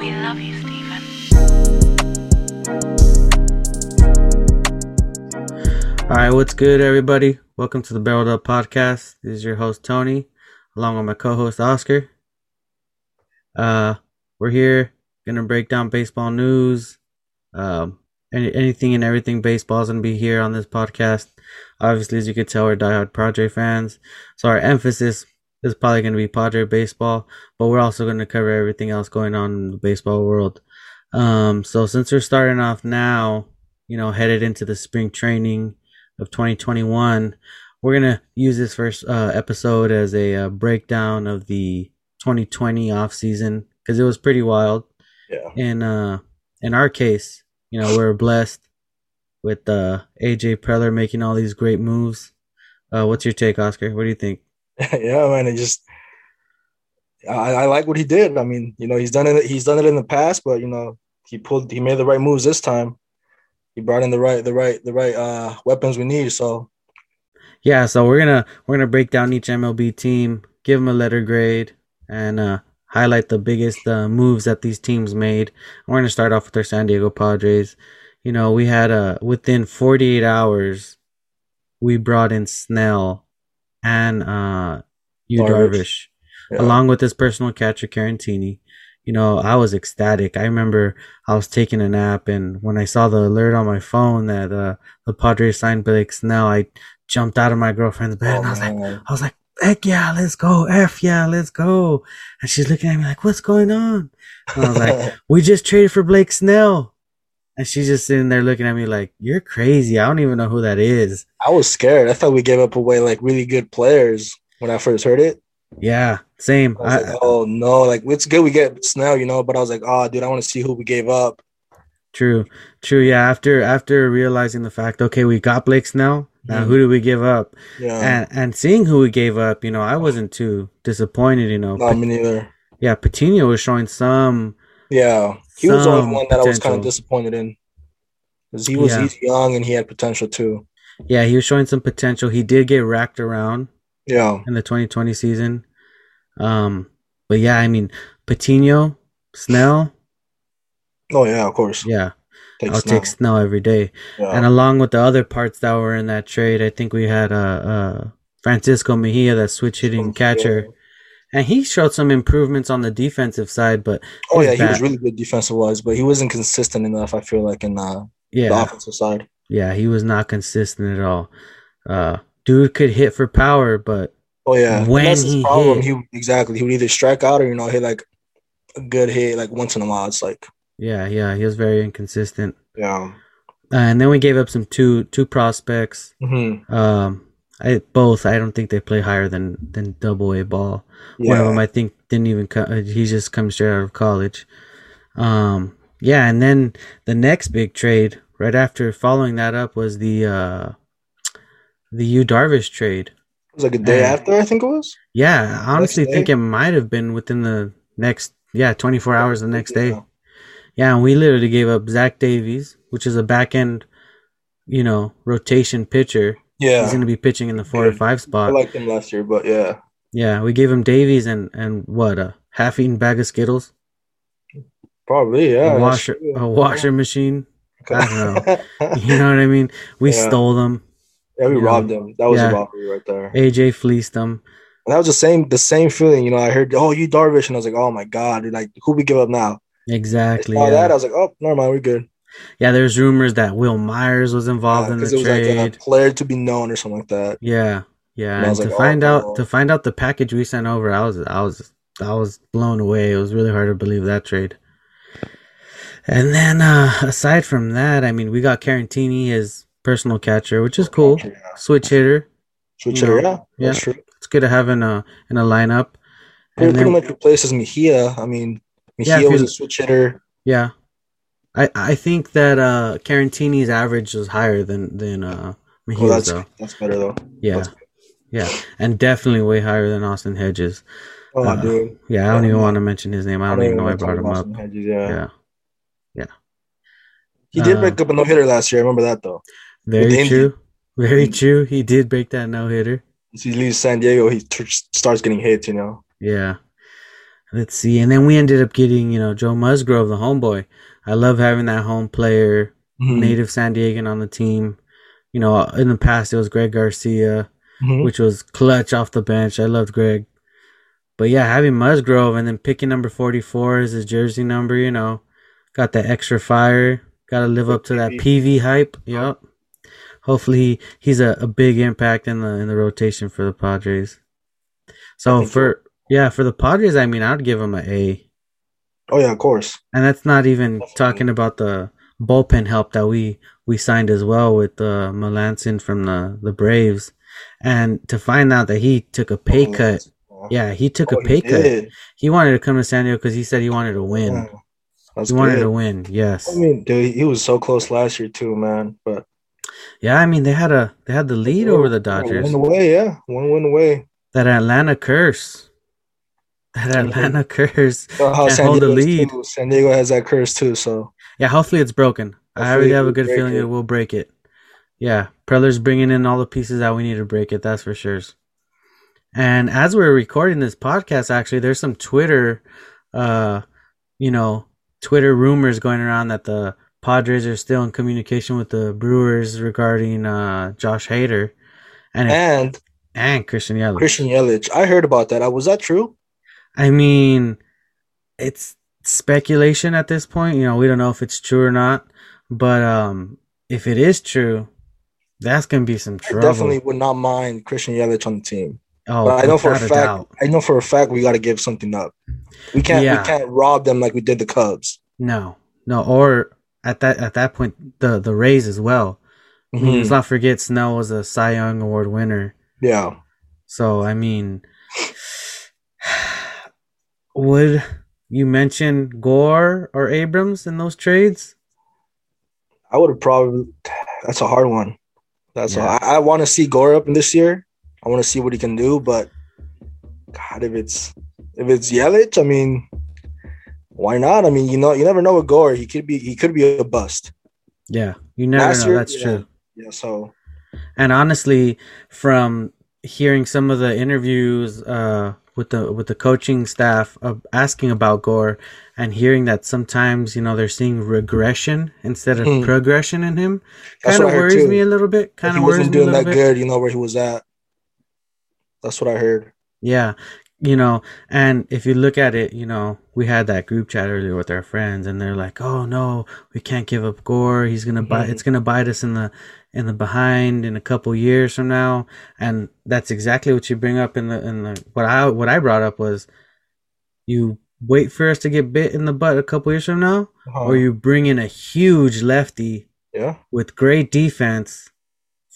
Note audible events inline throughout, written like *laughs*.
We love you, Stephen. All right, what's good, everybody? Welcome to the Barreled Up Podcast. This is your host Tony, along with my co-host Oscar. Uh, we're here gonna break down baseball news. Um, any, anything and everything baseball is gonna be here on this podcast. Obviously, as you can tell, we're diehard Padre fans, so our emphasis is probably gonna be Padre baseball, but we're also gonna cover everything else going on in the baseball world. Um, so since we're starting off now, you know, headed into the spring training of 2021. We're gonna use this first uh, episode as a uh, breakdown of the 2020 off season because it was pretty wild. Yeah. And uh, in our case, you know, we're blessed with uh, AJ Preller making all these great moves. Uh, what's your take, Oscar? What do you think? *laughs* yeah, man. It just I, I like what he did. I mean, you know, he's done it. He's done it in the past, but you know, he pulled. He made the right moves this time. He brought in the right, the right, the right uh, weapons we need. So Yeah, so we're gonna we're gonna break down each MLB team, give them a letter grade, and uh, highlight the biggest uh, moves that these teams made. We're gonna start off with our San Diego Padres. You know, we had uh within 48 hours, we brought in Snell and uh, Yu Darvish. Darvish, yeah. along with his personal catcher Caratini. You know, I was ecstatic. I remember I was taking a nap, and when I saw the alert on my phone that uh, the Padres signed Blake Snell, I jumped out of my girlfriend's bed, Oh, and I was like. I was like, heck yeah, let's go. F yeah, let's go. And she's looking at me like, what's going on? And I was like, *laughs* we just traded for Blake Snell. And she's just sitting there looking at me like, you're crazy. I don't even know who that is. I was scared. I thought we gave up away like really good players when I first heard it. Yeah, same. I was I, like, oh no, like it's good we get Snell, you know. But I was like, oh, dude, I want to see who we gave up. true, true. Yeah, after after realizing the fact, okay, we got Blake Snell. Now, Mhm. who do we give up? Yeah, And and seeing who we gave up, you know, I wasn't too disappointed. You know, not me neither. yeah, Patino was showing some. Yeah, he was the only one that I was kind of disappointed in because he was Yeah. he's young and he had potential too. Yeah, he was showing some potential. He did get racked around Yeah, in the 2020 season. Um, but yeah, I mean, Patino, Snell, oh yeah, of course. yeah, Take I'll Snell. take Snell every day. Yeah. And along with the other parts that were in that trade, I think we had uh, uh Francisco Mejia, that switch hitting catcher, and he showed some improvements on the defensive side. But Oh yeah, he was really good defensive wise, but he wasn't consistent enough. I feel like in uh, the yeah, offensive side. yeah, he was not consistent at all. Uh, dude could hit for power, but Oh yeah, When that's his he problem. hit. He exactly. He would either strike out or you know hit like a good hit like once in a while. It's like yeah, yeah, he was very inconsistent. yeah. Uh, and then we gave up some two two prospects. hmm Um, I both. I don't think they play higher than than double A ball. One of them, I think, didn't even. Co- uh, he just come straight out of college. Um, yeah, and then the next big trade right after following that up was the uh, the Yu Darvish trade. It was like a day Yeah. after, I think it was. Yeah, I honestly think it might have been within the next yeah twenty four hours the next day. Yeah. Yeah, and we literally gave up Zach Davies, which is a back end, you know, rotation pitcher. Yeah, He's going to be pitching in the four or five spot. I liked him last year, but yeah, Yeah, we gave him Davies and and what a half eaten bag of Skittles, probably yeah. a washer, a washer machine. I don't know. *laughs* *laughs* You know what I mean? We Yeah. stole them. yeah, we know, robbed him. That was yeah. a robbery right there. AJ fleeced them. And that was the same, the same feeling. You know, I heard, oh, Yu Darvish, and I was like, oh my god, dude, like who we give up now? Exactly. I saw that, I was like, oh, never mind, we're good. Yeah, there's rumors that Wil Myers was involved in the it was like trade. a player to be known or something like that. Yeah, yeah. And And to like, oh, find out no. to find out the package we sent over, I was I was I was blown away. It was really hard to believe that trade. And then uh aside from that, I mean, we got Caratini, his personal catcher, which is cool. Yeah. Switch hitter. Switch hitter, know, yeah, yeah. It's good to have in a in a lineup. Pretty, And pretty then, much replaces Mejia. I mean, Yeah, Mejia if was a switch hitter. yeah. I I think that uh Caratini's average was higher than than uh Oh, that's though. that's better though. Yeah. Yeah. And definitely way higher than Austin Hedges. Oh, Uh, dude. Yeah, I don't Yeah, even want to mention his name. I don't even know I brought him about up. Hedges, yeah. Yeah. He did Uh, break up a no hitter last year. I remember that though. Very true. Very Mm. true. He did break that no hitter. Once he leaves San Diego, he t- starts getting hits. You know. Yeah. let's see. And then we ended up getting, you know, Joe Musgrove, the homeboy. I love having that home player, Mhm. native San Diegan on the team. You know, in the past it was Greg Garcia, Mhm. which was clutch off the bench. I loved Greg. But yeah, having Musgrove and then picking number 44 as his jersey number, you know, got that extra fire. Got to live up to that PV hype. Yep. Hopefully he, he's a, a big impact in the in the rotation for the Padres. So so. for yeah, for the Padres, I mean, I'd give him an A. Oh yeah, of course. And that's not even Definitely. talking about the bullpen help that we we signed as well with uh, Melancon from the the Braves, and to find out that he took a pay Oh, cut. Yeah, he took Oh, a he pay cut. did. He wanted to come to San Diego because he said he wanted to win. Yeah. That's He wanted to win. Yes. I mean, dude, he was so close last year too, man. But Yeah, I mean they had a they had the lead over the Dodgers. One away, yeah, one win away. That Atlanta curse. That Atlanta curse. So how San hold the lead. Too. San Diego has that curse too. So Yeah, hopefully it's broken. I Hopefully already have a good feeling it. it will break it. Yeah, Preller's bringing in all the pieces that we need to break it. That's for sure. And as we're recording this podcast, actually, there's some Twitter, uh, you know, Twitter rumors going around that the Padres are still in communication with the Brewers regarding uh, Josh Hader and and and Christian Yelich. Christian Yelich, I heard about that. Uh, Was that true? I mean, it's speculation at this point. You know, we don't know if it's true or not. But um, if it is true, that's gonna be some I trouble. definitely would not mind Christian Yelich on the team. Oh, but I know for a fact, doubt. I know for a fact we got to give something up. We can't, Yeah. we can't rob them like we did the Cubs. No, no, or at that at that point, the the Rays as well. I Mhm. let's not forget Snell was a Cy Young Award winner. Yeah, So I mean, would you mention Gore or Abrams in those trades? I would have probably. That's a hard one. That's Yeah. a, I, I want to see Gore up in this year. I want to see what he can do, but God, if it's if it's Yelich, I mean, why not? I mean, you know, you never know with Gore. He could be he could be a bust. Yeah, you never Last know. year, That's yeah. true. Yeah, so And honestly, from hearing some of the interviews uh, with the with the coaching staff of asking about Gore and hearing that sometimes you know they're seeing regression instead of Hmm. progression in him, kind of worries me a little bit. Kind of worries wasn't me a doing little that bit. good, you know where he was at. That's what I heard. Yeah. You know, and if you look at it, you know, we had that group chat earlier with our friends and they're like, "Oh no, we can't give up Gore. He's going to bite Mhm. it's to bite us in the in the behind in a couple years from now." And that's exactly what you bring up in the in the what I what I brought up was you wait for us to get bit in the butt a couple years from now Uh-huh. or you bring in a huge lefty yeah. with great defense,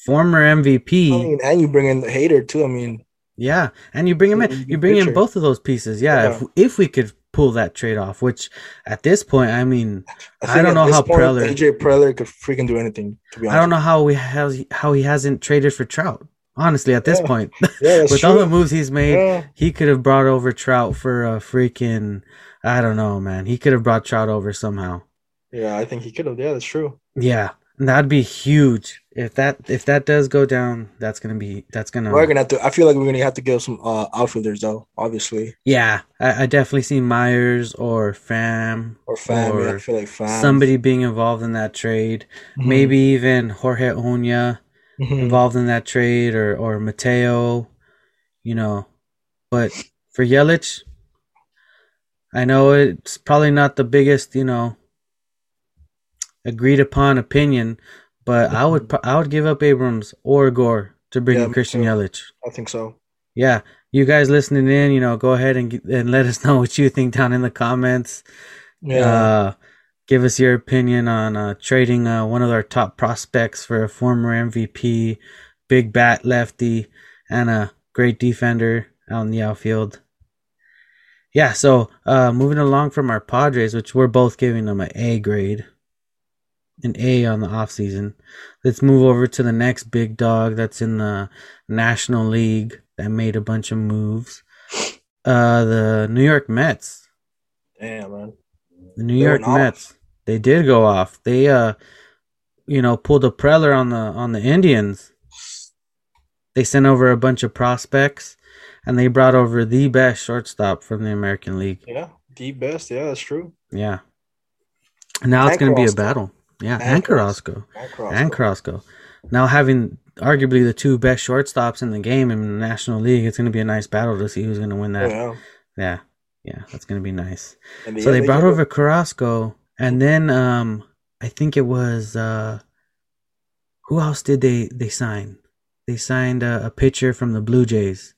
former MVP. I mean, and you bring in the Hader too. I mean, Yeah, and you bring him in. You bring in both of those pieces. Yeah, if if we could pull that trade off, which at this point, I mean, I don't know how point, Preller- AJ Preller could freaking do anything. To be honest, I don't know how we has how he hasn't traded for Trout. Honestly, at this Yeah. point, Yeah, *laughs* with true. all the moves he's made, yeah. he could have brought over Trout for a freaking. I don't know, man. He could have brought Trout over somehow. yeah, I think he could have. Yeah, that's true. Yeah, and that'd be huge if that if that does go down. That's gonna be that's gonna. We're gonna have to. I feel like we're gonna have to give some uh, outfielders though. Obviously, Yeah, I, I definitely see Myers or Pham or Pham. yeah, I feel like Pham. somebody being involved in that trade. Mhm. Maybe even Jorge Oña Mhm. involved in that trade or, or Mateo, you know. But for Yelich, I know it's probably not the biggest, you know, agreed upon opinion, but I would I would give up Abrams or Gore to bring Yeah, in Christian too. Yelich. I think so. Yeah, you guys listening in, you know, go ahead and and let us *laughs* know what you think down in the comments. Yeah, Uh, give us your opinion on uh, trading uh, one of our top prospects for a former MVP, big bat lefty, and a great defender out in the outfield. Yeah, so uh, moving along from our Padres, which we're both giving them an A grade, an A on the offseason. Let's move over to the next big dog that's in the National League that made a bunch of moves. Uh, the New York Mets. damn man. The New They York went off. Mets. They did go off. They uh you know, pulled a preller on the on the Indians. They sent over a bunch of prospects and they brought over the best shortstop from the American League. Yeah, the best. Yeah, that's true. Yeah. Now it's going to be a battle. Yeah, And and Carrasco. And Carrasco. And Carrasco. Now having arguably the two best shortstops in the game in the National League, it's going to be a nice battle to see who's going to win that. yeah. Yeah. Yeah, that's going to be nice. And So they brought over Carrasco, and then um, I think it was uh, who else did they they sign? They signed a, a pitcher from the Blue Jays.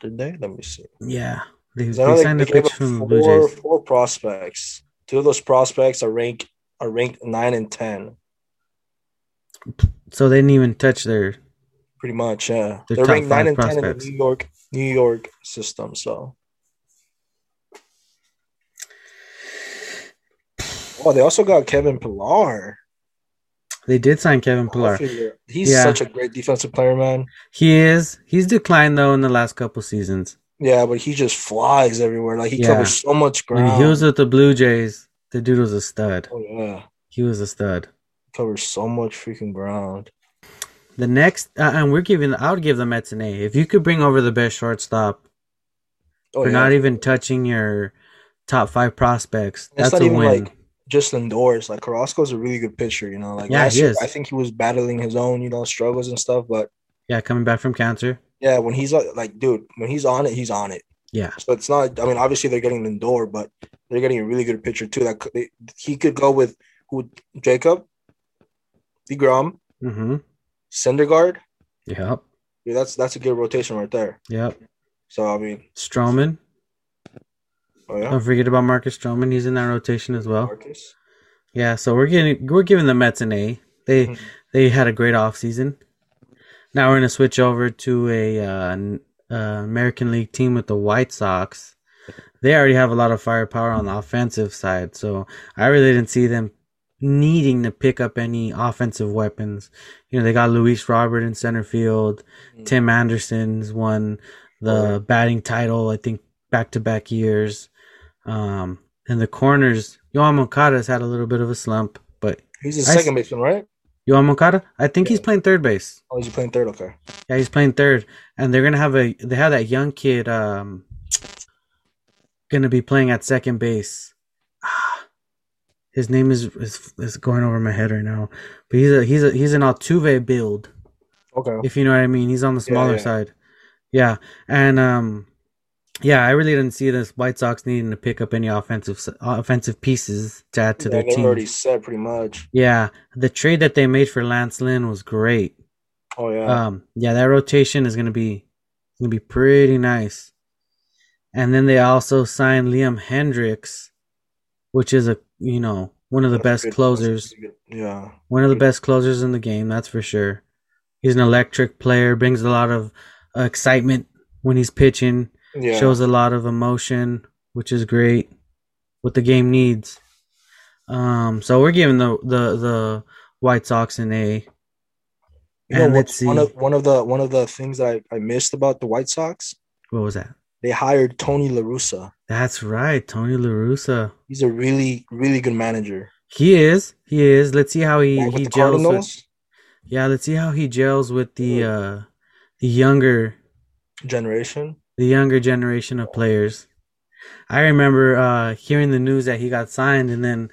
Did they? Let me see. Yeah, they, 'Cause I know they signed a pitcher from the Blue Jays. four prospects. Two of those prospects are ranked are ranked nine and ten, So they didn't even touch their. pretty much. Yeah, They're ranked nine and ten in the. New York New York system. So, *sighs* oh, they also got Kevin Pillar. They did sign Kevin oh, I Pillar. He's Yeah. such a great defensive player, man. He is. He's declined though in the last couple seasons. Yeah, but he just flies everywhere. Like he Yeah. covers so much When ground. he was with the Blue Jays, the dude was a stud. oh yeah, He was a stud. covers so much freaking ground. The next, uh, and we're giving. I would give the Mets an A. If you could bring over the best shortstop Oh, for yeah. not even touching your top five prospects, It's that's not a even win. like just indoors. Like Carrasco's a really good pitcher, you know. Like Yeah, last he year, is. I think he was battling his own, you know, struggles and stuff. But yeah, coming back from cancer. yeah, when he's like, dude, when he's on it, he's on it. Yeah, So it's not. I mean, obviously they're getting an indoor, but they're getting a really good pitcher too. That could, they, he could go with who? Jacob, Degrom, mm-hmm. Syndergaard. Yep. Yeah, that's that's a good rotation right there. Yep. So I mean, Stroman. oh yeah, Don't forget about Marcus Stroman. He's in that rotation as well. Marcus. Yeah, so we're getting we're giving the Mets an A. They Mhm. they had a great offseason. Now we're gonna switch over to a uh, uh, American League team with the White Sox. They already have a lot of firepower on the offensive side, so I really didn't see them needing to pick up any offensive weapons. You know, they got Luis Robert in center field. Mhm. Tim Anderson's won the Oh, batting title, I think, back to back years. Um, and the corners, Yoán Moncada's had a little bit of a slump, but He's a I second s- baseman, right? Yoán Moncada, I think he's playing third base. Oh, he's playing third. Okay. Yeah, he's playing third, and they're gonna have a they have that young kid um gonna be playing at second base. Ah, *sighs* His name is, is is going over my head right now, but he's a he's a he's an Altuve build. Okay. if you know what I mean. He's on the Yeah, smaller yeah. side. Yeah, and um, yeah, I really didn't see this White Sox needing to pick up any offensive offensive pieces to add to Yeah, their team. already set pretty much. Yeah, the trade that they made for Lance Lynn was great. Oh yeah. Um, yeah, that rotation is gonna be gonna be pretty nice. And then they also signed Liam Hendriks, which is a you know one of the That's best good- closers, Yeah. one of the best closers in the game. That's for sure. He's an electric player, brings a lot of uh, excitement when he's pitching, Yeah. shows a lot of emotion, which is great. What the game needs. Um, so we're giving the the the White Sox an A. You know and let's one see. of one of the one of the things that I, I missed about the White Sox? What was that? They hired Tony La Russa. That's right, Tony La Russa. He's a really really good manager. He is. He is. Let's see how he Back he gels with. Yeah, let's see how he gels with the uh the younger generation. The younger generation of players. I remember uh hearing the news that he got signed and then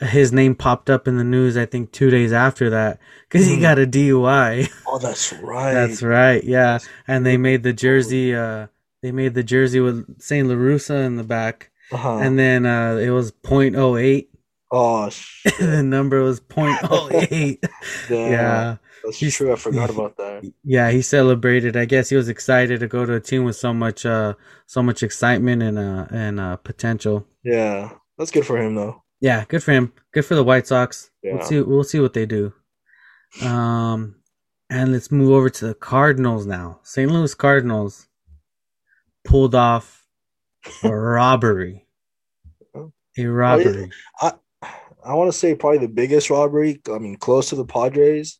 his name popped up in the news I think 2 days after that cuz he Mhm. got a DUI. Oh, that's right. *laughs* That's right. Yeah. And they made the jersey uh they made the jersey with St. La Russa in the back Uh-huh. and then uh it was .08 oh, *laughs* the number was *laughs* .08 Damn. yeah That's He's- true. I forgot about that. yeah he celebrated i guess he was excited to go to a team with so much uh so much excitement and uh and uh potential Yeah, that's good for him though. yeah good for him good for the white sox Yeah. we'll see we'll see what they do um and let's move over to the cardinals now st louis cardinals pulled off *laughs* a robbery a robbery I want to say probably the biggest robbery. I mean, close to the Padres.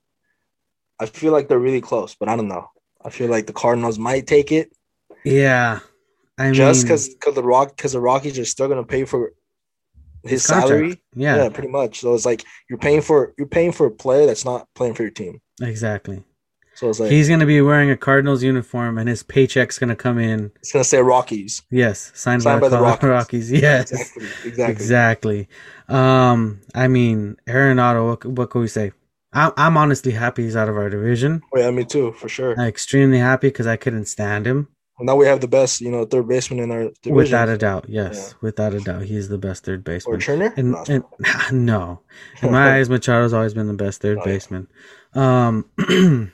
I feel like they're really close, but I don't know. I feel like the Cardinals might take it yeah i just because because the Rock because the Rockies are still gonna pay for his, contract. salary. yeah, Yeah. pretty much. So it's like you're paying for you're paying for a player that's not playing for your team. exactly So it's like He's gonna be wearing a Cardinals uniform, and his paycheck's gonna come in. it's gonna say Rockies. Yes, signed, Signed by, by the Rockies. Rockies. *laughs* Yes, Exactly. Exactly. exactly. Um, I mean, Arenado. What, what can we say? I'm I'm honestly happy he's out of our division. Oh, yeah, me too, for sure. I'm extremely happy because I couldn't stand him. Well, now we have the best, you know, third baseman in our division. Without a doubt, yes, Yeah. without a doubt, he's the best third or baseman. Turner. And, *laughs* No, and *laughs* no, in my eyes, Machado's always been the best third Oh, yeah. baseman. Um, *clears throat*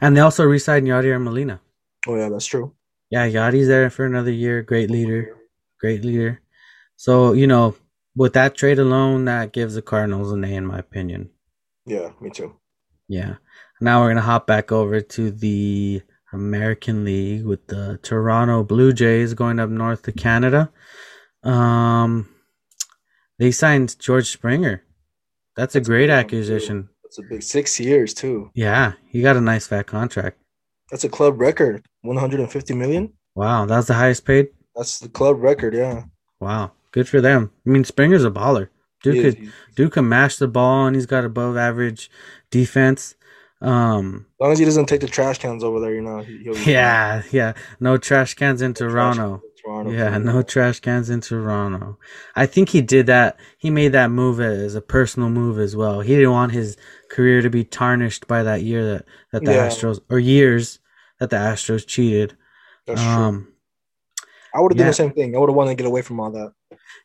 and they also re-signed Yadier Molina. oh yeah, that's true. Yeah, Yadi's there for another year. Great leader, great leader. So you know, with that trade alone, that gives the Cardinals an A, in my opinion. Yeah, me too. Yeah. Now we're gonna hop back over to the American League with the Toronto Blue Jays going up north to Canada. Um, they signed George Springer. That's a That's a great one, too. acquisition. That's a big six years too. Yeah, he got a nice fat contract. That's a club record. 150 million. Wow, that's the highest paid. That's the club record. Yeah. Wow, good for them. I mean, Springer's a baller. Dude He is. could Dude can mash the ball, and he's got above average defense. Um, As long as he doesn't take the trash cans over there, you know. he- he'll be fine. yeah, yeah. No trash cans in No trash Toronto. cans Toronto. Yeah, no trash cans in Toronto. I think he did that. He made that move as a personal move as well. He didn't want his career to be tarnished by that year that, that the Yeah. Astros or years that the Astros cheated. That's true. Um, I would have done the same thing. I would have wanted to get away from all that.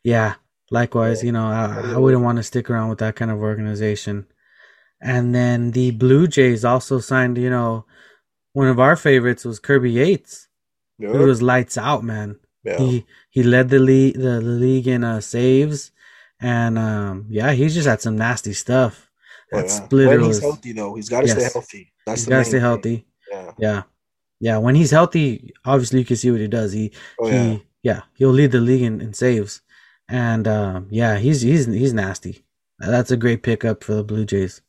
yeah. Likewise, you know, I, I wouldn't want to stick around with that kind of organization. And then the Blue Jays also signed, you know, one of our favorites was Kirby Yates. Yeah. Who was lights out, man. yeah. He he led the league the, the league in uh, saves, and um, yeah, he's just had some nasty stuff. Oh, That yeah. splitter when was he's healthy though, he's got to stay healthy. That's he's got to stay thing. healthy. Yeah. Yeah, yeah. When he's healthy, obviously you can see what he does. He Oh he yeah. yeah he'll lead the league in, in saves, and um, yeah, he's he's he's nasty. That's a great pickup for the Blue Jays,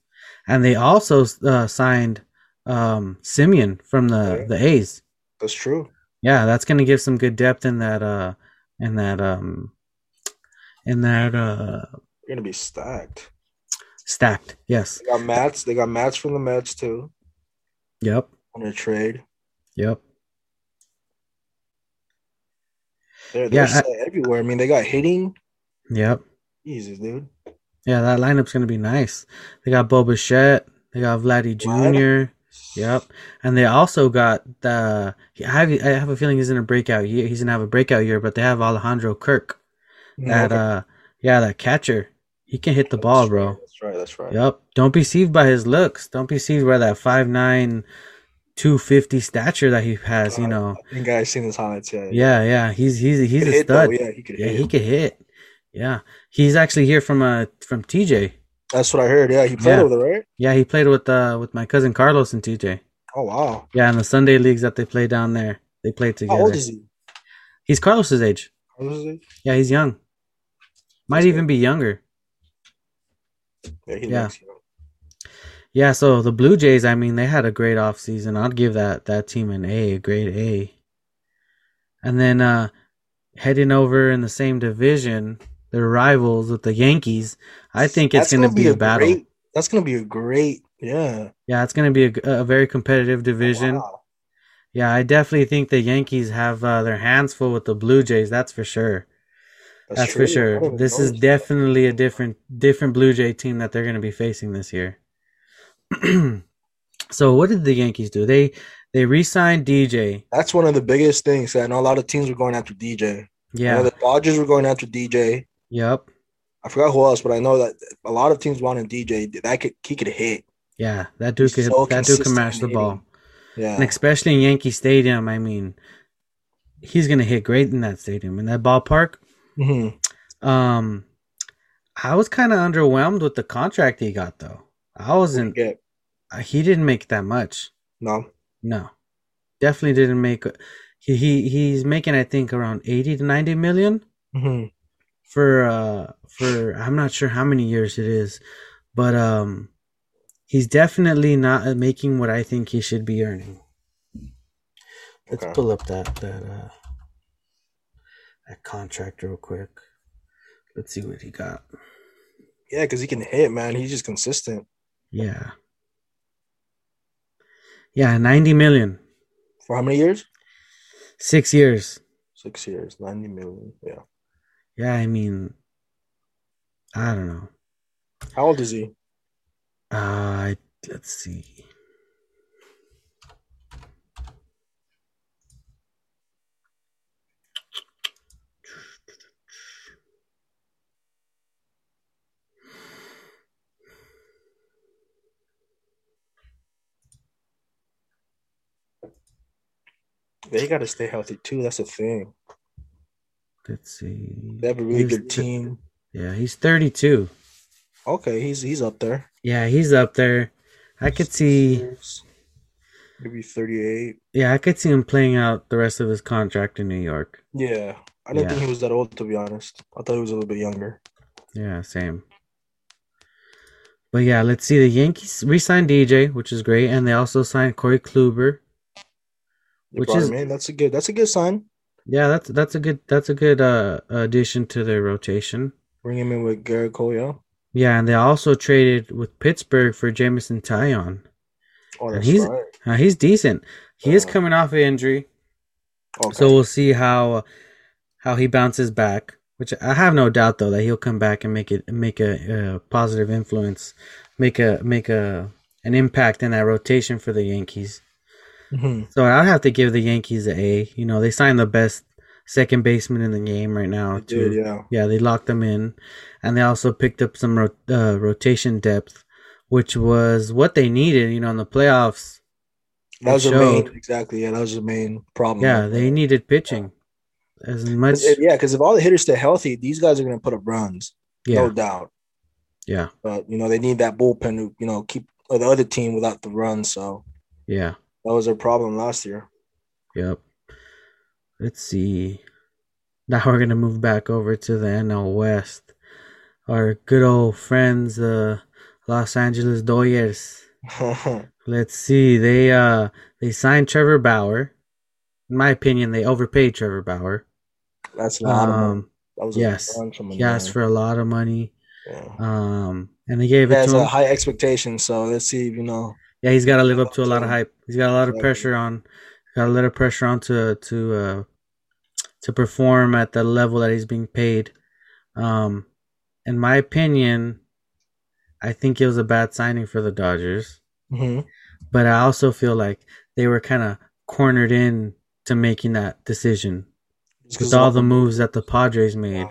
and they also uh, signed um, Semien from the Okay. the A's. That's true. Yeah, that's gonna give some good depth in that uh in that um in that uh They're gonna be stacked. stacked. Yes. They got Matz. They got Matz from the Mets too Yep. on a trade. Yep. They're they're Yeah, I- everywhere. I mean, they got hitting. Yep. Jesus, dude. Yeah, that lineup's gonna be nice. They got Bo Bichette, they got Vladdy Jr. Yep. And they also got the I have I have a feeling he's in a breakout year. He's gonna have a breakout year, but they have Alejandro Kirk. That uh yeah, that catcher. He can hit the ball, That's bro. That's right. That's right. Yep. Don't be deceived by his looks. Don't be deceived by that 5'9", 250 stature that he has. You know. I think I've seen his highlights. Yeah. Yeah, yeah. He's he's he's could a hit, stud. though. Yeah, he could Yeah, hit. he could hit. Yeah, he's actually here from uh from TJ. That's what I heard. Yeah, he played Yeah. over there, right? Yeah, he played with uh with my cousin Carlos and TJ. Oh wow. Yeah, in the Sunday leagues that they play down there, they played How old together. is he? He's Carlos's age. Old? Yeah, he's young. Might That's even be younger. Yeah, he Yeah. looks. Yeah, so the Blue Jays, I mean, they had a great offseason. I'd give that that team an A, a grade A. And then uh heading over in the same division, their rivals with the Yankees, I think it's going to be, a battle. Great, that's gonna be a great. Yeah. Yeah, it's going to be a, a very competitive division. Wow. Yeah, I definitely think the Yankees have uh, their hands full with the Blue Jays. That's for sure. That's, for sure. This is that. definitely a different different Blue Jay team that they're going to be facing this year. *clears throat* so what did the Yankees do? They they re-signed DJ. That's one of the biggest things. I know a lot of teams were going after DJ. I know Yeah. the Dodgers were going after DJ. Yep. I forgot who else, but I know that a lot of teams wanted DJ. That could he could hit. Yeah. That dude could so that dude can mash the ball. Yeah. And especially in Yankee Stadium, I mean, he's going to hit great in that stadium. In that ballpark, hmm um I was kind of underwhelmed with the contract he got though. I wasn't Yeah. uh, he didn't make that much. No. No, definitely didn't make. He, he he's making I think around eighty to ninety million hmm for uh for I'm not sure how many years it is, but um he's definitely not uh, making what I think he should be earning. Let's Okay. pull up that that uh that contract real quick. Let's see what he got. Yeah, because he can hit, man. He's just consistent. Yeah. Yeah, ninety million, For how many years? six years. Six years, ninety million. Yeah. Yeah, I mean, I don't know. How old is he? Uh, let's see. They got to stay healthy too. That's the thing. Let's see. They have a really He's good th- team. Yeah, he's thirty-two. Okay, he's he's up there. Yeah, he's up there. I could see. maybe thirty-eight. Yeah, I could see him playing out the rest of his contract in New York. Yeah, I didn't Yeah. think he was that old to be honest. I thought he was a little bit younger. Yeah, same. But yeah, let's see. The Yankees re-signed DJ, which is great, and they also signed Corey Kluber. They Which is- him. That's a good. That's a good sign. Yeah, that's that's a good that's a good uh addition to their rotation. Bring him in with Gerrit Cole. Yeah. Yeah, and they also traded with Pittsburgh for Jameson Taillon. Oh, And that's he's- right. Uh, he's decent. He is Uh, coming off an injury, Okay. so we'll see how how he bounces back. Which I have no doubt though that he'll come back and make it make a, uh positive influence, make a make a an impact in that rotation for the Yankees. Mhm. So I'd have to give the Yankees an A. You know, they signed the best second baseman in the game right now. They did, yeah. Yeah, they locked them in, and they also picked up some ro- uh, rotation depth, which was what they needed. You know, in the playoffs. That was the main. Exactly. Yeah, that was the main problem. Yeah, they needed pitching as much. 'Cause if- yeah, because if all the hitters stay healthy, these guys are going to put up runs, Yeah, no doubt. yeah, But you know they need that bullpen to you know keep the other team without the run. So yeah, that was their problem last year. yep. Let's see. Now we're gonna move back over to the NL West. Our good old friends, the Los Angeles Dodgers. *laughs* Let's see. They uh they signed Trevor Bauer. In my opinion, they overpaid Trevor Bauer. That's a money. Um, That was a yes, bunch of money, he asked for a lot of money. Yeah. Um, and they gave it to a him. high expectation, so let's see. You know, Yeah, he's got to live up to a lot of hype. He's got a lot of pressure on. Got a lot of pressure on to to uh, to perform at the level that he's being paid. Um, in my opinion, I think it was a bad signing for the Dodgers. hmm But I also feel like they were kind of cornered in to making that decision because all the moves that the Padres made.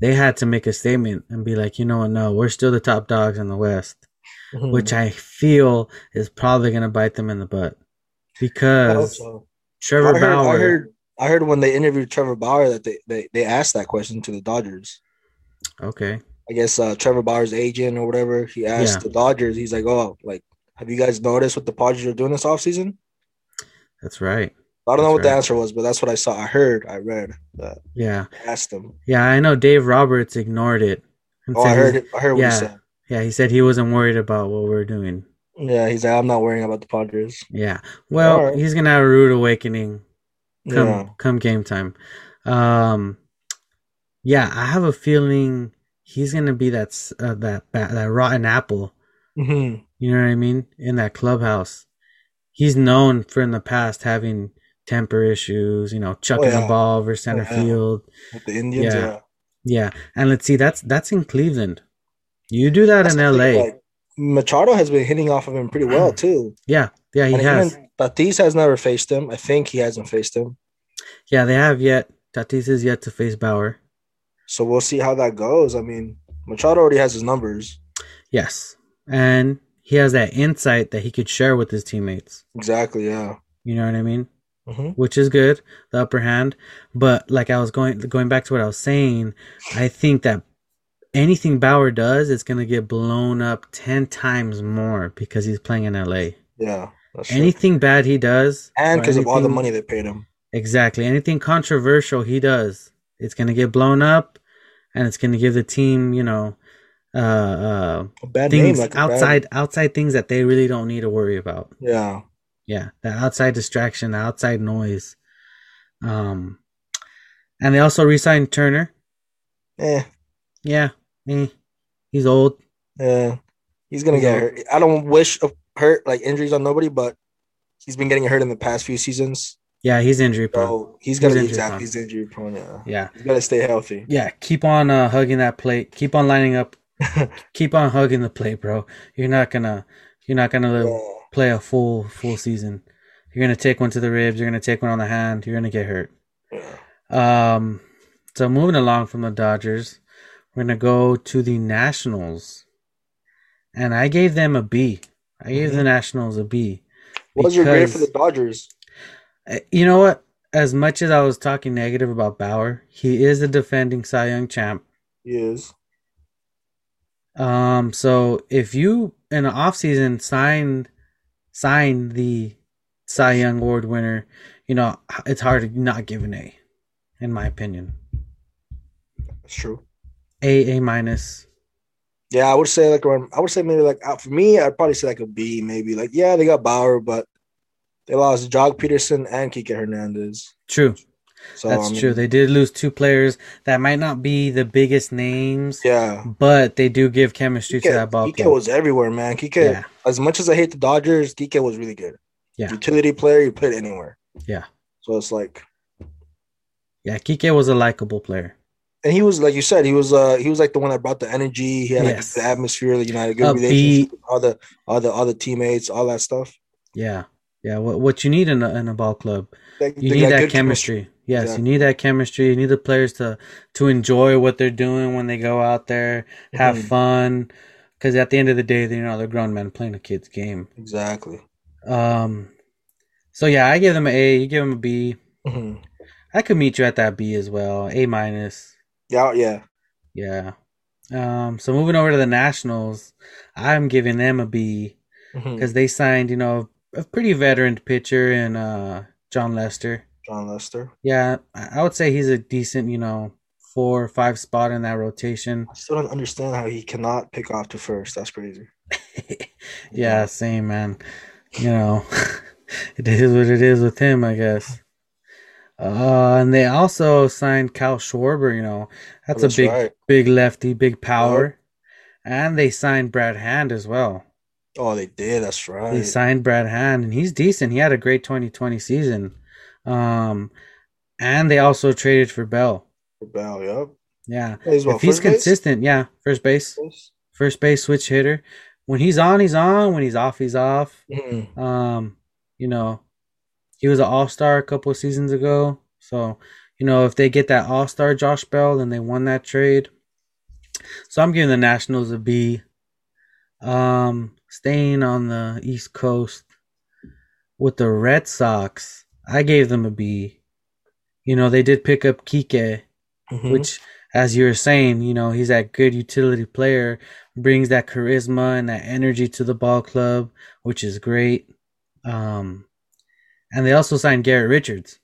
They had to make a statement and be like, you know what? No, we're still the top dogs in the West, Mhm. which I feel is probably going to bite them in the butt because so. Trevor I heard, Bauer. I heard, I heard when they interviewed Trevor Bauer that they, they, they asked that question to the Dodgers. Okay, I guess uh, Trevor Bauer's agent or whatever, he asked Yeah. the Dodgers, he's like, oh, like, have you guys noticed what the Padres are doing this offseason? that's right. I don't know That's what the answer was, but that's what I saw. I heard, I read that Yeah, they asked him. yeah. I know Dave Roberts ignored it. and Oh, I heard it. I heard what yeah. Yeah, he said he wasn't worried about what we're doing. Yeah, he's like, I'm not worrying about the Padres. Yeah. Well, Alright. he's gonna have a rude awakening come Yeah. come game time. Um, yeah, I have a feeling he's gonna be that uh, that that that rotten apple. hmm You know what I mean? In that clubhouse, he's known for in the past having temper issues. You know, chucking yeah. the ball over center Oh, yeah. field. With the Indians, Yeah. yeah. Yeah, and let's see, that's that's in Cleveland. You do that That's in L.A. thing, like, Machado has been hitting off of him pretty well too. yeah, yeah, he and has. Tatis has never faced him. I think he hasn't faced him. Yeah, they have yet. Tatis is yet to face Bauer. So we'll see how that goes. I mean, Machado already has his numbers. Yes, and he has that insight that he could share with his teammates. Exactly. Yeah. You know what I mean? hmm Which is good, the upper hand. But like I was going going back to what I was saying, I think that anything Bauer does, it's gonna get blown up ten times more because he's playing in LA. Yeah. That's true. Anything bad he does, and because of all the money they paid him. Exactly. Anything controversial he does, it's gonna get blown up, and it's gonna give the team, you know, uh, uh, bad things name, like a bad- outside outside things that they really don't need to worry about. yeah. Yeah, the outside distraction, the outside noise. Um, and they also re-signed Turner. Eh. Yeah, eh, he's old. Yeah. He's gonna He's get old. hurt. I don't wish of hurt like injuries on nobody, but he's been getting hurt in the past few seasons. Yeah, he's injury prone. So he's to He's be exactly prone. he's injury prone. Yeah, Yeah, he's got to stay healthy. yeah. Keep on uh, hugging that plate. Keep on lining up. *laughs* keep on hugging the plate, bro. You're not gonna. You're not gonna Yeah. play a full full season. You're gonna take one to the ribs. You're gonna take one on the hand. You're gonna get hurt. Yeah. Um, so moving along from the Dodgers, we're gonna go to the Nationals, and I gave them a B. I gave the Nationals a B. What was your grade for the Dodgers? Uh, You know what? As much as I was talking negative about Bauer, he is a defending Cy Young champ. He is. Um, so if you in the offseason signed signed the Cy Young Award winner, you know it's hard to not give an A, in my opinion. That's true. A A minus. Yeah, I would say like around, I would say maybe like for me, I'd probably say like a B, maybe. Like yeah, they got Bauer, but they lost Joc Pederson and Kike Hernandez. True. So That's I mean, true. They did lose two players that might not be the biggest names, Yeah, but they do give chemistry to Kike, that ball Kike club. was everywhere, man. Kike, yeah, as much as I hate the Dodgers, Kike was really good. Yeah. utility player, you played anywhere. Yeah. So it's like, yeah. Kike was a likable player. And he was like you said, he was uh he was like the one that brought the energy. He had like Yes. the atmosphere, know, had good relationship with all the all the other teammates, all that stuff. Yeah, yeah. What what you need in a in a ball club? Like, You need that chemistry. Yes, Exactly. you need that chemistry. You need the players to to enjoy what they're doing when they go out there, have Mhm. fun. Because at the end of the day, you know they're grown men playing a kid's game. Exactly. Um, so yeah, I give them an A. You give them a B. Mhm. I could meet you at that B as well. A minus. Yeah, yeah. Yeah. Um. So moving over to the Nationals, I'm giving them a B because they signed, you know, a pretty veteran pitcher in uh Jon Lester. Jon Lester. Yeah, I I would say he's a decent, you know, four or five spot in that rotation. I still don't understand how he cannot pick off to first. That's crazy. *laughs* yeah, same man. You know, *laughs* it is what it is with him, I guess. Uh, and they also signed Kyle Schwarber. You know, that's, That's a big, right. big lefty, big power. And they signed Brad Hand as well. Oh, they did. That's right. They signed Brad Hand, and he's decent. He had a great 2020 season. Um, and they also traded for Bell. For Bell, yep. Yeah, Hey, he's what, if he's first base? consistent, yeah, first base, first base switch hitter. When he's on, he's on. When he's off, he's off. Mhm. Um, you know, he was an All Star a couple of seasons ago. So, you know, if they get that All Star Josh Bell, then they won that trade. So I'm giving the Nationals a B. Um, staying on the East Coast with the Red Sox, I gave them a B. You know, they did pick up Kike, Mhm. which, as you were saying, you know, he's that good utility player, brings that charisma and that energy to the ball club, which is great. Um, and they also signed Garrett Richards.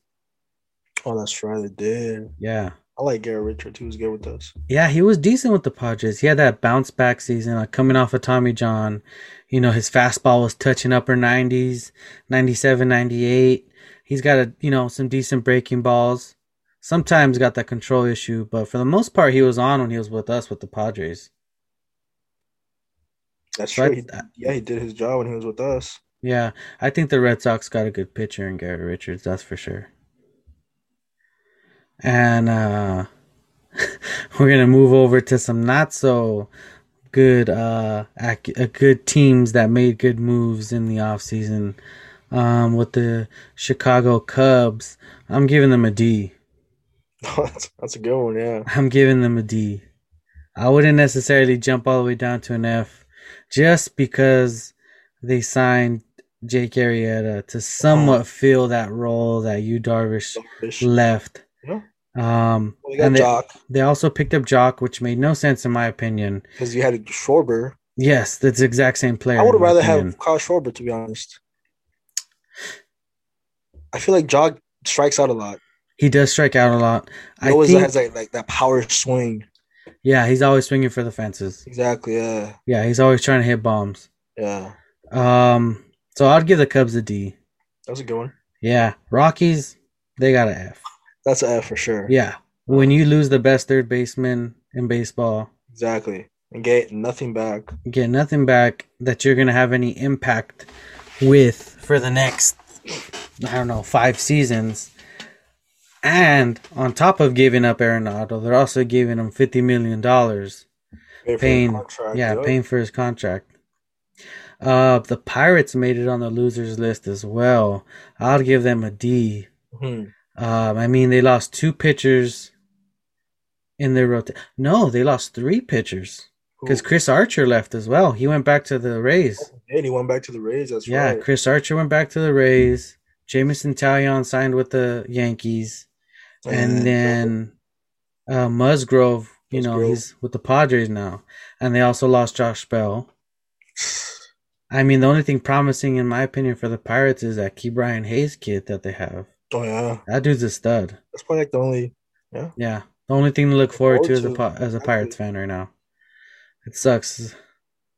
Oh, that's right. They did. Yeah. I like Garrett Richards. He was good with us. Yeah, he was decent with the Padres. He had that bounce back season, like coming off of Tommy John. You know, his fastball was touching upper 90s, 97, 98. He's got a, you know, some decent breaking balls. Sometimes got that control issue, but for the most part, he was on when he was with us with the Padres. That's So I-. Yeah, he did his job when he was with us. Yeah, I think the Red Sox got a good pitcher in Garrett Richards, that's for sure. And uh *laughs* we're gonna move over to some not so good uh, ac- uh good teams that made good moves in the offseason. Um with the Chicago Cubs. I'm giving them a D. *laughs* that's, that's a good one. Yeah. I'm giving them a D. I wouldn't necessarily jump all the way down to an F just because they signed Jake Arrieta to somewhat fill that role that Yu Darvish Fish. left. Yeah. Um, Well, they got and they, Joc they also picked up Joc, which made no sense in my opinion. because you had Schwarber. Yes, that's the exact same player. I would rather opinion. have Kyle Schwarber, to be honest. I feel like Joc strikes out a lot. He does strike out a lot. He I always think, has like, like that power swing. yeah, he's always swinging for the fences. Exactly. Yeah. Yeah, he's always trying to hit bombs. Yeah. Um, so I'd give the Cubs a D. That was a good one. Yeah, Rockies, they got an F. That's an F for sure. Yeah, when you lose the best third baseman in baseball, Exactly. And get nothing back. get nothing back that you're gonna have any impact with for the next I don't know, five seasons. And on top of giving up Arenado, they're also giving him fifty million dollars, paying, contract, yeah, yep. paying for his contract. Uh, the Pirates made it on the losers list as well. I'll give them a D. Mm-hmm. Um, I mean, they lost two pitchers in their rotation. No, they lost three pitchers because Chris Archer left as well. He went back to the Rays. Oh, and he went back to the Rays. That's yeah, right. Chris Archer went back to the Rays. Jameson Taillon signed with the Yankees, and, and then uh, Musgrove. You Musgrove. know, he's with the Padres now, and they also lost Josh Bell. *sighs* *sighs* *sighs* I mean, the only thing promising, in my opinion, for the Pirates is that Ke'Bryan Hayes kid that they have. Oh yeah, that dude's a stud. That's probably like the only, yeah, yeah, the only thing to look forward, to, to as a as a Pirates fan right now. It sucks.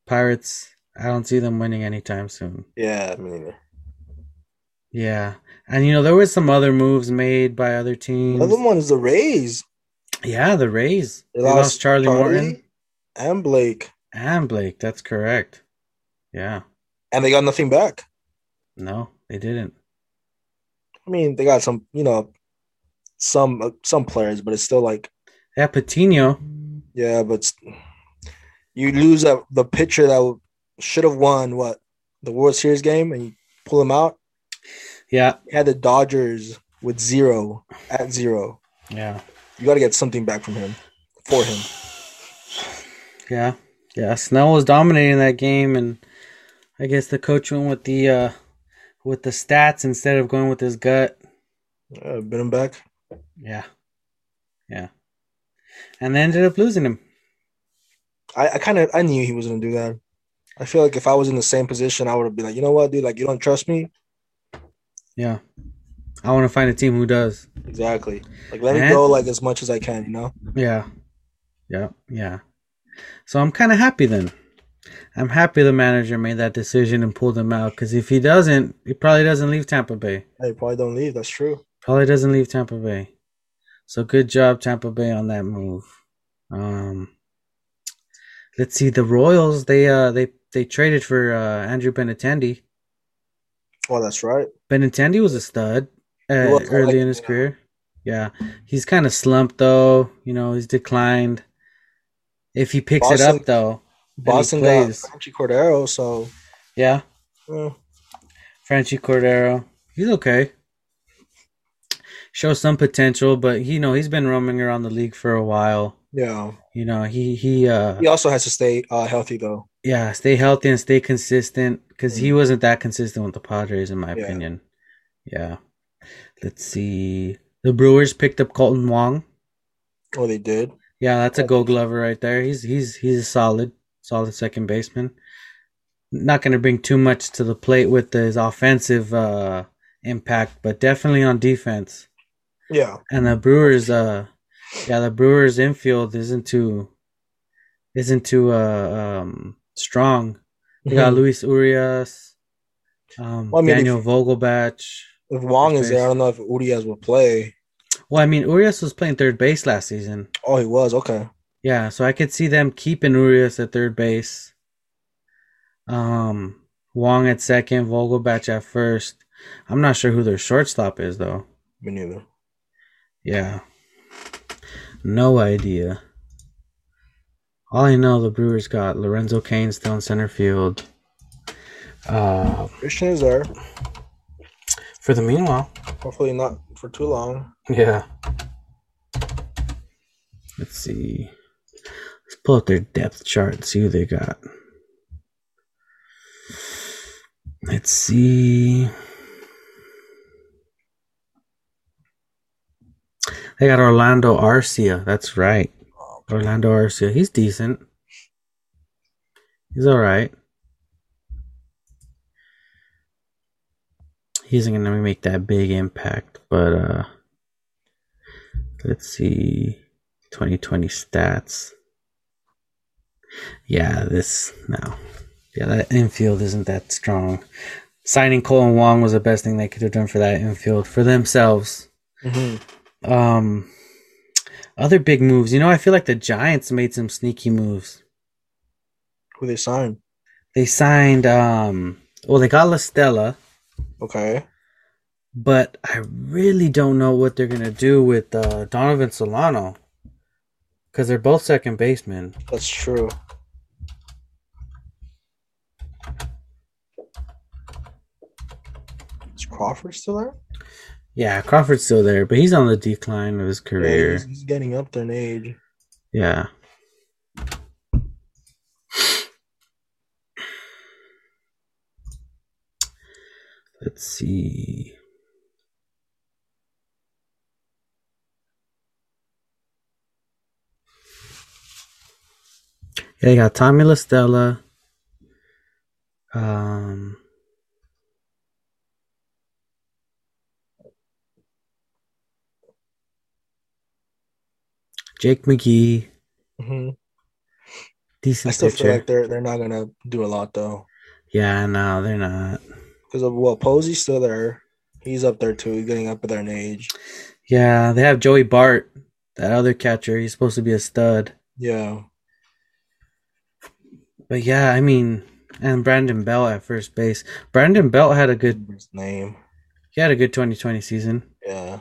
Pirates. I don't see them winning anytime soon. Yeah, me neither. Yeah, and you know there was some other moves made by other teams. Another one is the Rays. Yeah, the Rays. They, they lost, lost, Charlie, Charlie Morton and Blake. And Blake. That's correct. Yeah. And they got nothing back. No, they didn't. I mean, they got some, you know, some uh, some players, but it's still like. Yeah, Patino. Yeah, but you lose a, the pitcher that should have won what the World Series game, and you pull him out. Yeah, you had the Dodgers with zero at zero. Yeah, you got to get something back from him for him. Yeah, yeah. Snell was dominating that game, and I guess the coach went with the uh with the stats instead of going with his gut. Yeah, bit him back. Yeah, yeah, and they ended up losing him. I, I kind of I knew he was gonna do that. I feel like if I was in the same position, I would have been like, you know what, dude, like you don't trust me. Yeah, I want to find a team who does. Exactly. Like let and, me go like as much as I can, you know. Yeah, yeah, yeah. So I'm kind of happy then. I'm happy the manager made that decision and pulled him out because if he doesn't, he probably doesn't leave Tampa Bay. He probably don't leave. That's true. Probably doesn't leave Tampa Bay. So good job, Tampa Bay, on that move. Um, let's see the Royals. They uh they they traded for uh, Andrew Benintendi. Oh, that's right. Benintendi was a stud uh, early like, in his yeah. career. Yeah, he's kind of slumped though. You know, he's declined. If he picks Boston, it up though, Boston got Franchy Cordero, so yeah. yeah. Franchy Cordero, he's okay. Shows some potential, but you know he's been roaming around the league for a while. Yeah. You know he he uh he also has to stay uh healthy though. Yeah, stay healthy and stay consistent because mm-hmm. he wasn't that consistent with the Padres in my yeah. opinion. Yeah. Let's see. The Brewers picked up Kolten Wong. Oh, they did. Yeah, that's a Gold Glover right there. He's he's he's a solid solid second baseman. Not going to bring too much to the plate with his offensive uh, impact, but definitely on defense. Yeah. And the Brewers, uh, yeah, the Brewers infield isn't too isn't too uh, um, strong. They got mm-hmm. Luis Urias, um, well, I mean, Daniel if, Vogelbach. If Wong is there, I don't know if Urias will play. Well, I mean, Urias was playing third base last season. Oh, he was okay. Yeah, so I could see them keeping Urias at third base. Um, Wong at second, Vogelbach at first. I'm not sure who their shortstop is though. Me neither. Yeah. No idea. All I know, the Brewers got Lorenzo Cain still in center field. Uh, Christian is there. For the meanwhile. Hopefully not for too long. Yeah. Let's see. Pull up their depth chart and see who they got. Let's see. They got Orlando Arcia. That's right. Orlando Arcia. He's decent. He's all right. He isn't going to make that big impact, but uh let's see 2020 stats. Yeah, this no. Yeah, that infield isn't that strong. Signing Kolten Wong was the best thing they could have done for that infield for themselves. Mm-hmm. Um, other big moves. You know, I feel like the Giants made some sneaky moves. Who they signed? They signed. Um, well, they got La Stella. Okay. But I really don't know what they're gonna do with uh, Donovan Solano because they're both second basemen. That's true. Is Crawford still there? Yeah, Crawford's still there, but he's on the decline of his Yeah, career. he's, he's getting up there in age. Yeah. Let's see. Yeah, you got Tommy La Stella. Um, Jake McGee, Mm-hmm. I still pitcher. feel like they're they're not gonna do a lot though, yeah, no, they're not. because of well, Posey's still there. He's up there too. He's getting up there in age. Yeah, they have Joey Bart, that other catcher. He's supposed to be a stud. Yeah, But yeah, I mean, and Brandon Belt at first base. Brandon Belt had a good, his name. he had a good 2020 season. Yeah,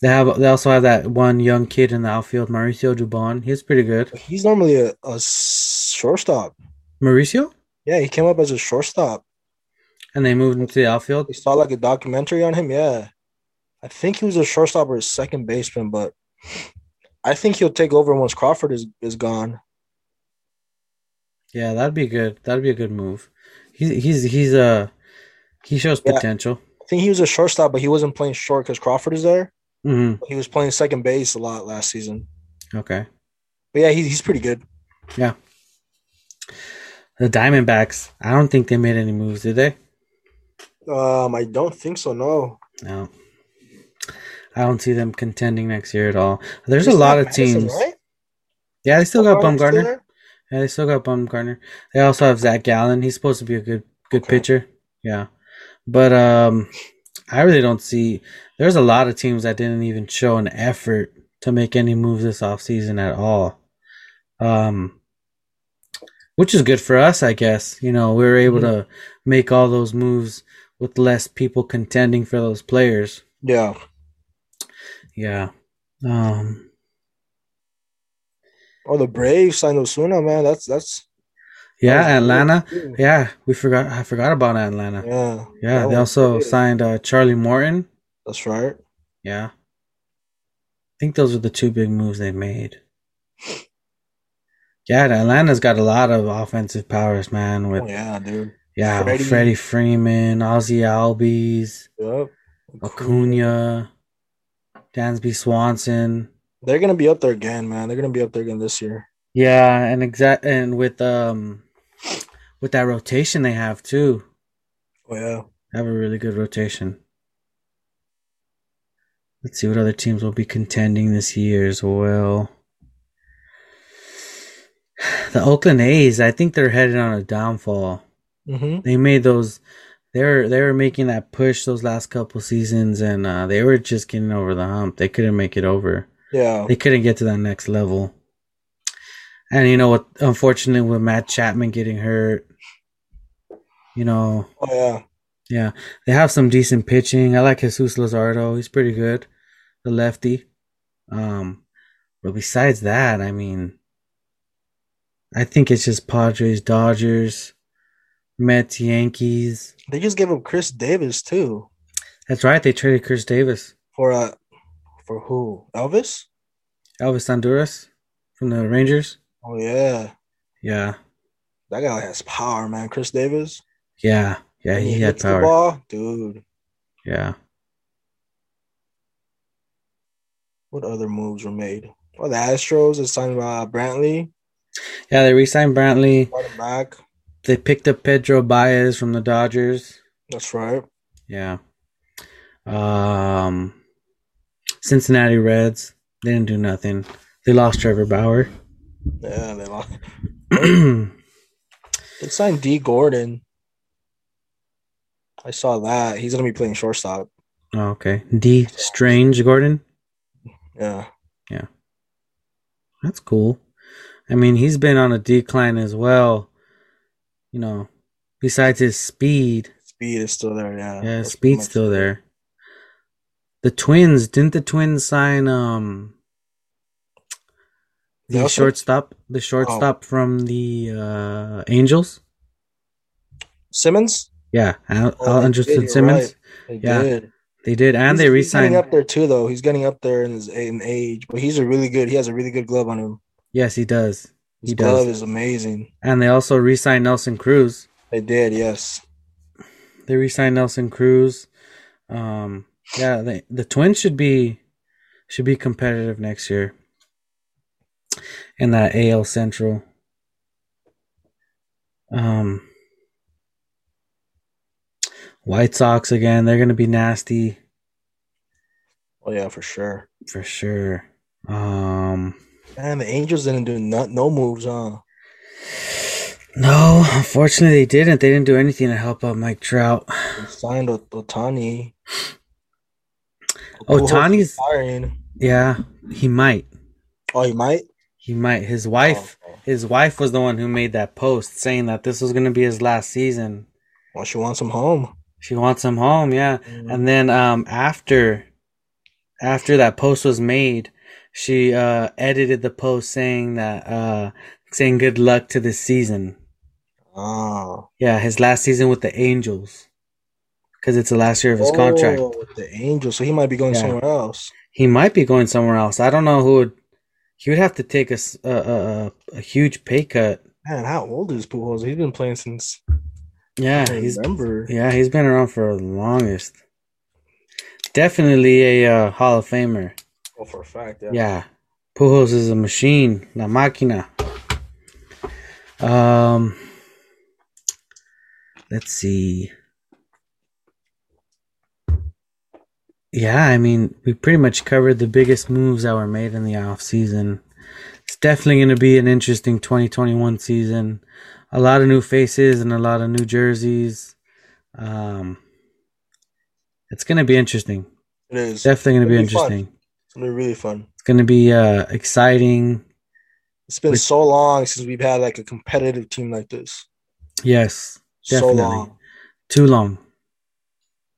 They have, they also have that one young kid in the outfield, Mauricio Dubon. He's pretty good. he's normally a, a shortstop. Mauricio, Yeah, he came up as a shortstop. and they moved him to the outfield. We saw like a documentary on him. Yeah, I think he was a shortstop or a second baseman, but I think he'll take over once Crawford is is gone. Yeah, that'd be good. That'd be a good move. He's he's he's uh he shows Yeah. potential. I think he was a shortstop, but he wasn't playing short because Crawford is there. hmm He was playing second base a lot last season. Okay. But yeah, he, he's pretty good. Yeah. The Diamondbacks. I don't think they made any moves, did they? Um, I don't think so. No, No. I don't see them contending next year at all. There's a lot of Madison, teams. right? Yeah, they still got Bumgarner. Yeah, they still got Bumgarner. They also have Zach Gallen. He's supposed to be a good good Okay. pitcher. Yeah. But um I really don't see there's a lot of teams that didn't even show an effort to make any moves this offseason at all. Um which is good for us, I guess. You know, we were able to make all those moves with less people contending for those players. Yeah, Yeah. Um Oh, the Braves signed Osuna, man. That's that's yeah, that Atlanta. too. Yeah, we forgot I forgot about Atlanta. Yeah, Yeah, they also signed uh, Charlie Morton. That's right. Yeah. I think those are the two big moves they made. Yeah, Atlanta's got a lot of offensive powers, man. With Oh, yeah, dude. yeah, Freddie. Freddie Freeman, Ozzy Albies, Yep. Acuna, Dansby Swanson. They're gonna be up there again, man. They're gonna be up there again this year. Yeah, and exact and with um with that rotation they have too. Oh yeah. They have a really good rotation. Let's see what other teams will be contending this year as well. *sighs* The Oakland A's, I think they're headed on a downfall. Mm-hmm. They made those they're they were making that push those last couple seasons and uh, they were just getting over the hump. They couldn't make it over. Yeah. They couldn't get to that next level. And you know what unfortunately with Matt Chapman getting hurt, you know, Oh yeah. yeah, they have some decent pitching. I like Jesus Luzardo. He's pretty good, the lefty. Um, but besides that, I mean, I think it's just Padres, Dodgers, Mets, Yankees. They just gave up Khris Davis too. That's right. They traded Khris Davis, For uh for who? Elvis? Elvis Andrus from the Rangers. Oh yeah. Yeah, That guy has power, man. Khris Davis. yeah, yeah. When He, had power. ball, dude. Yeah. What other moves were made? Well, the Astros is signed uh, Brantley. Yeah, they re-signed Brantley. Brought him back. They picked up Pedro Baez from the Dodgers. That's right. Yeah. Um, Cincinnati Reds. They didn't do nothing. They lost Trevor Bauer. Yeah, they lost. oh, *clears throat* They signed Dee Gordon. I saw that. He's gonna be playing shortstop. Oh, okay. Dee Strange Gordon. Yeah. Yeah. That's cool. I mean, he's been on a decline as well. You know, besides his speed. speed is still there. Yeah, Yeah, That's speed's still there. The Twins didn't the Twins sign um the Nelson? shortstop the shortstop from the uh Angels? Simmons. Yeah, Al, Oh, Anderson did, Simmons. right. They Yeah, did. They did, and He's- they he's re-signed. getting up there too, though. He's getting up there in his in age, but he's a really good. He has a really good glove on him. Yes, he does. His He glove does. is amazing. And they also re-signed Nelson Cruz. They did, yes. They re-signed Nelson Cruz. Um, yeah, they, the Twins should be should be competitive next year in that AL Central. Um, White Sox again. They're gonna be nasty Oh yeah, for sure. for sure. Um, And the Angels didn't do no, no moves, huh? no, unfortunately they didn't. They didn't do anything to help out Mike Trout. They signed Ot- Ohtani. Ohtani's- firing. Yeah, he might. Oh, he might. He might. His wife. Oh, oh. His wife was the one who made that post saying that this was going to be his last season. Well, she wants him home. She wants him home, yeah. Mhm. And then um after after that post was made, she uh edited the post saying that uh saying good luck to this season. Oh. Yeah, his last season with the Angels. Cuz it's the last year of his contract. Oh, with the Angels, so he might be going Yeah. somewhere else. He might be going somewhere else. I don't know who would he would have to take a a huge pay cut. Man, how old is Pujols? He's been playing since Yeah, he's remember. Yeah, he's been around for the longest. Definitely a uh, Hall of Famer. Oh, for a fact, yeah. Yeah. Pujols is a machine, la máquina. Um, let's see. Yeah, I mean, we pretty much covered the biggest moves that were made in the off season. It's definitely going to be an interesting 2021 season. A lot of new faces and a lot of new jerseys. Um, it's going to be interesting. It is. Definitely going to be be fun. interesting. It's gonna be really fun. It's going to be uh, exciting. It's been With- so long since we've had like a competitive team like this. Yes, So Definitely. long. too long.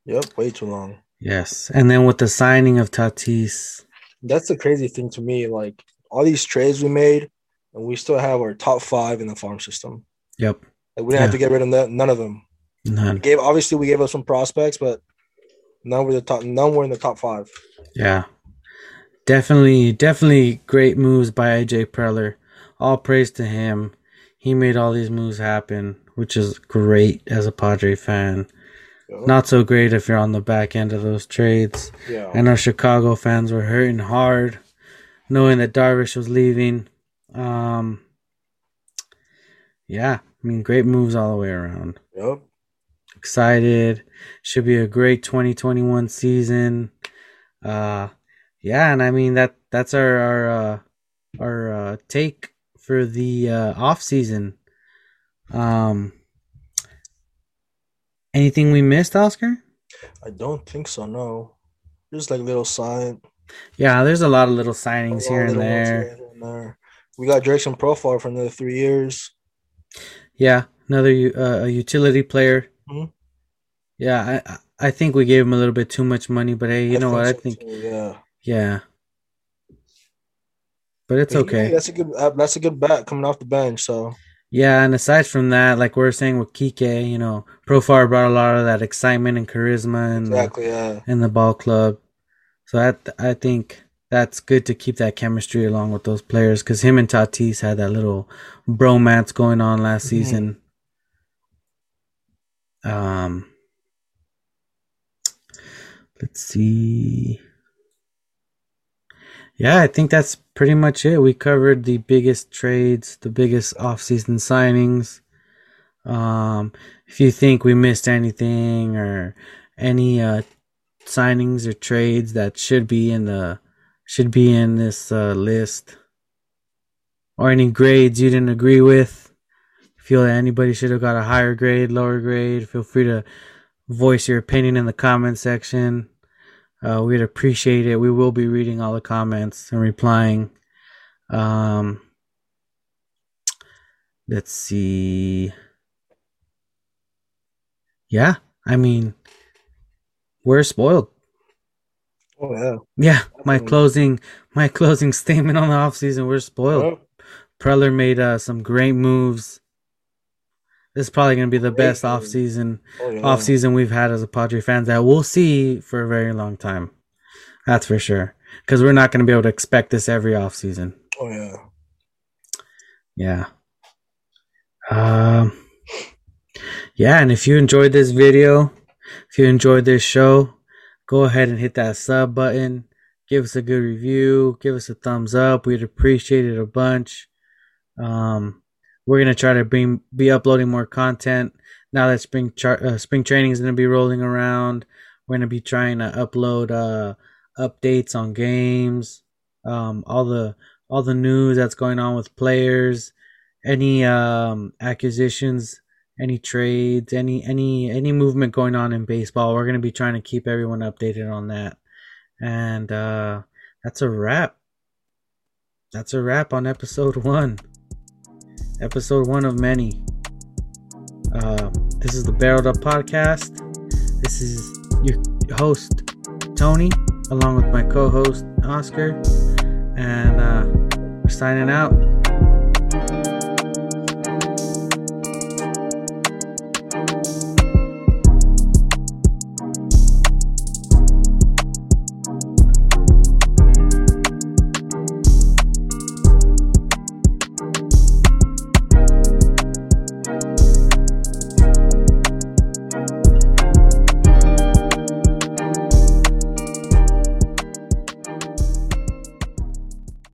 Yep, way too long. Yes, and then with the signing of Tatis, That's the crazy thing to me. Like all these trades we made, and we still have our top five in the farm system. yep, Like we didn't have to get rid of that, none of them. We none. gave obviously we gave up some prospects, but none were the top. None were in the top five. Yeah, definitely, definitely great moves by AJ Preller. All praise to him. He made all these moves happen, which is great as a Padre fan. Not so great if you're on the back end of those trades. yeah. I know Chicago fans were hurting hard, knowing that Darvish was leaving. Um, yeah, I mean, great moves all the way around. Yep. excited. Should be a great 2021 season. Uh yeah, and I mean that that's our our uh, our uh, take for the uh, off season. Um anything we missed, Oscar? I don't think so. No, just like little sign. Yeah, there's a lot of little signings here and there. here and there. We got Jurickson Profar for another three years. Yeah, another uh, a utility player. Mhm. Yeah, I I- I think we gave him a little bit too much money, but hey, you know what? I think too, yeah, yeah. But it's But okay. yeah, that's a good. Uh, that's a good bet coming off the bench. So Yeah, and aside from that, like we are saying with Kike, you know, Profar brought a lot of that excitement and charisma in exactly. Yeah. the in the ball club. So that I think that's good to keep that chemistry along with those players because him and Tatis had that little bromance going on last Mhm. season. Um, let's see. Yeah, I think that's pretty much it. We covered the biggest trades, the biggest off-season signings. Um, if you think we missed anything or any uh, signings or trades that should be in the should be in this uh, list, or any grades you didn't agree with, feel that anybody should have got a higher grade, lower grade, feel free to voice your opinion in the comment section. Uh, we'd appreciate it. We will be reading all the comments and replying. Um, let's see. Yeah, I mean, we're spoiled. Oh yeah. Yeah, my closing my *laughs* closing statement on the offseason, we're spoiled. Yeah. Preller made uh, some great moves. This is probably going to be the best off season Oh yeah. offseason we've had as a Padre fans that we'll see for a very long time. That's for sure. Because we're not going to be able to expect this every offseason. Oh yeah. Yeah. Um. Yeah, and if you enjoyed this video, if you enjoyed this show, go ahead and hit that sub button. Give us a good review. Give us a thumbs up. We'd appreciate it a bunch. Um, we're gonna try to bring be uploading more content now that spring char- uh, spring training is gonna be rolling around. We're gonna be trying to upload uh updates on games, um, all the all the news that's going on with players, any um acquisitions, any trades, any any any movement going on in baseball. We're gonna be trying to keep everyone updated on that. And uh that's a wrap. That's a wrap on episode one. Episode one of many. Uh, this is the Barreled Up Podcast. This is your host, Tony, along with my co host, Oscar. And uh, we're signing out.